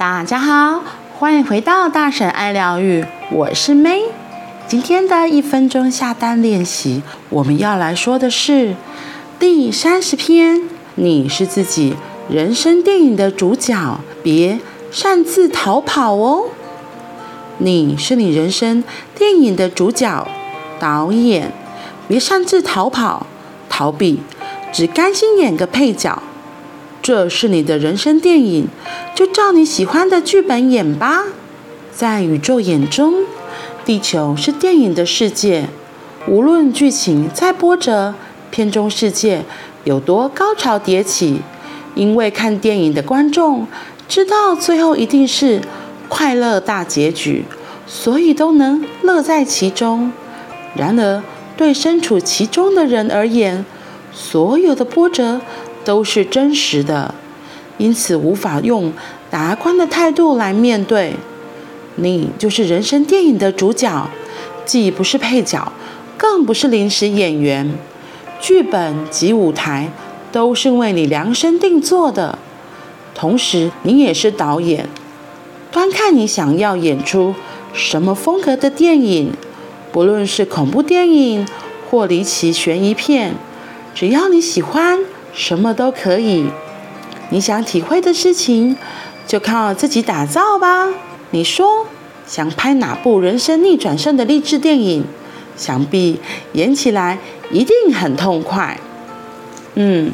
大家好，欢迎回到大婶爱疗愈，我是 May。今天的一分钟下单练习，我们要来说的是第三十篇。你是自己人生电影的主角，别擅自逃跑哦。你是你人生电影的主角、导演，别擅自逃跑、逃避，只甘心演个配角。这是你的人生电影，就照你喜欢的剧本演吧。在宇宙眼中，地球是电影的世界。无论剧情再波折，片中世界有多高潮迭起，因为看电影的观众知道最后一定是快乐大结局，所以都能乐在其中。然而，对身处其中的人而言，所有的波折，都是真实的，因此无法用达观的态度来面对。你就是人生电影的主角，既不是配角，更不是临时演员。剧本及舞台都是为你量身定做的，同时你也是导演。端看你想要演出什么风格的电影，不论是恐怖电影或离奇悬疑片，只要你喜欢。什么都可以，你想体会的事情，就靠自己打造吧。你说想拍哪部人生逆转胜的励志电影？想必演起来一定很痛快。嗯，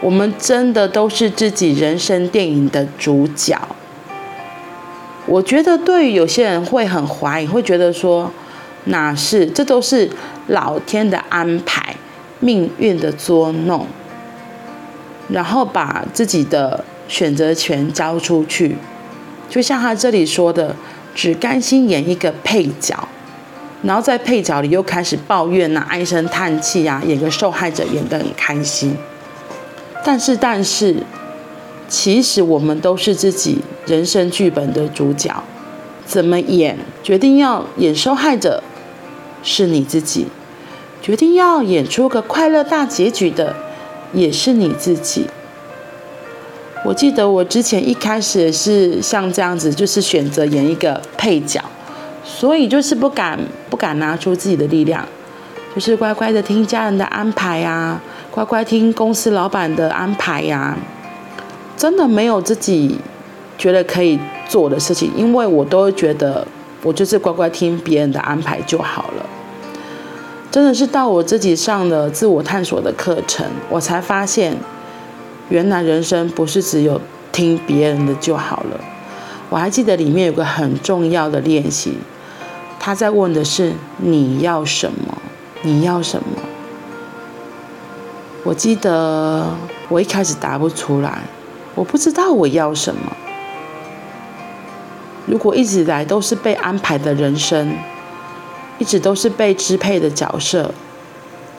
我们真的都是自己人生电影的主角。我觉得对于有些人会很怀疑，会觉得说，哪是？这都是老天的安排，命运的捉弄。然后把自己的选择权交出去，就像他这里说的，只甘心演一个配角，然后在配角里又开始抱怨呐、唉声叹气呀、啊，演个受害者演得很开心。但是，但是，其实我们都是自己人生剧本的主角，怎么演，决定要演受害者，是你自己；决定要演出个快乐大结局的。也是你自己。我记得我之前一开始也是像这样子，就是选择演一个配角，所以就是不敢不敢拿出自己的力量，就是乖乖的听家人的安排呀，乖乖听公司老板的安排呀，真的没有自己觉得可以做的事情，因为我都觉得我就是乖乖听别人的安排就好了。真的是到我自己上了自我探索的课程，我才发现，原来人生不是只有听别人的就好了。我还记得里面有个很重要的练习，他在问的是你要什么？你要什么？我记得我一开始答不出来，我不知道我要什么。如果一直以来都是被安排的人生。一直都是被支配的角色，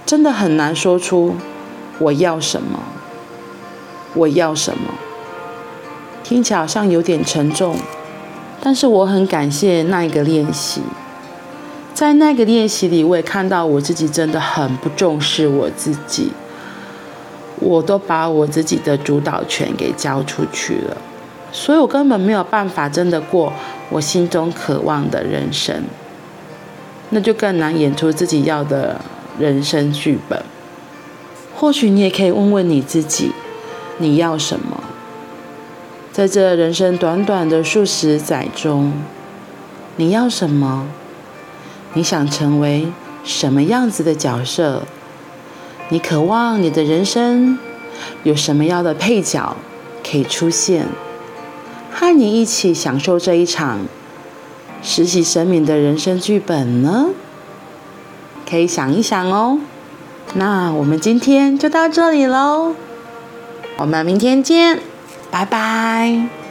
真的很难说出我要什么，我要什么。听起来好像有点沉重，但是我很感谢那一个练习，在那个练习里，我也看到我自己真的很不重视我自己，我都把我自己的主导权给交出去了，所以我根本没有办法真的过我心中渴望的人生。那就更难演出自己要的人生剧本。或许你也可以问问你自己，你要什么？在这人生短短的数十载中，你要什么？你想成为什么样子的角色？你渴望你的人生有什么样的配角可以出现，和你一起享受这一场实习生命的人生剧本呢？可以想一想哦。那我们今天就到这里喽，我们明天见，拜拜。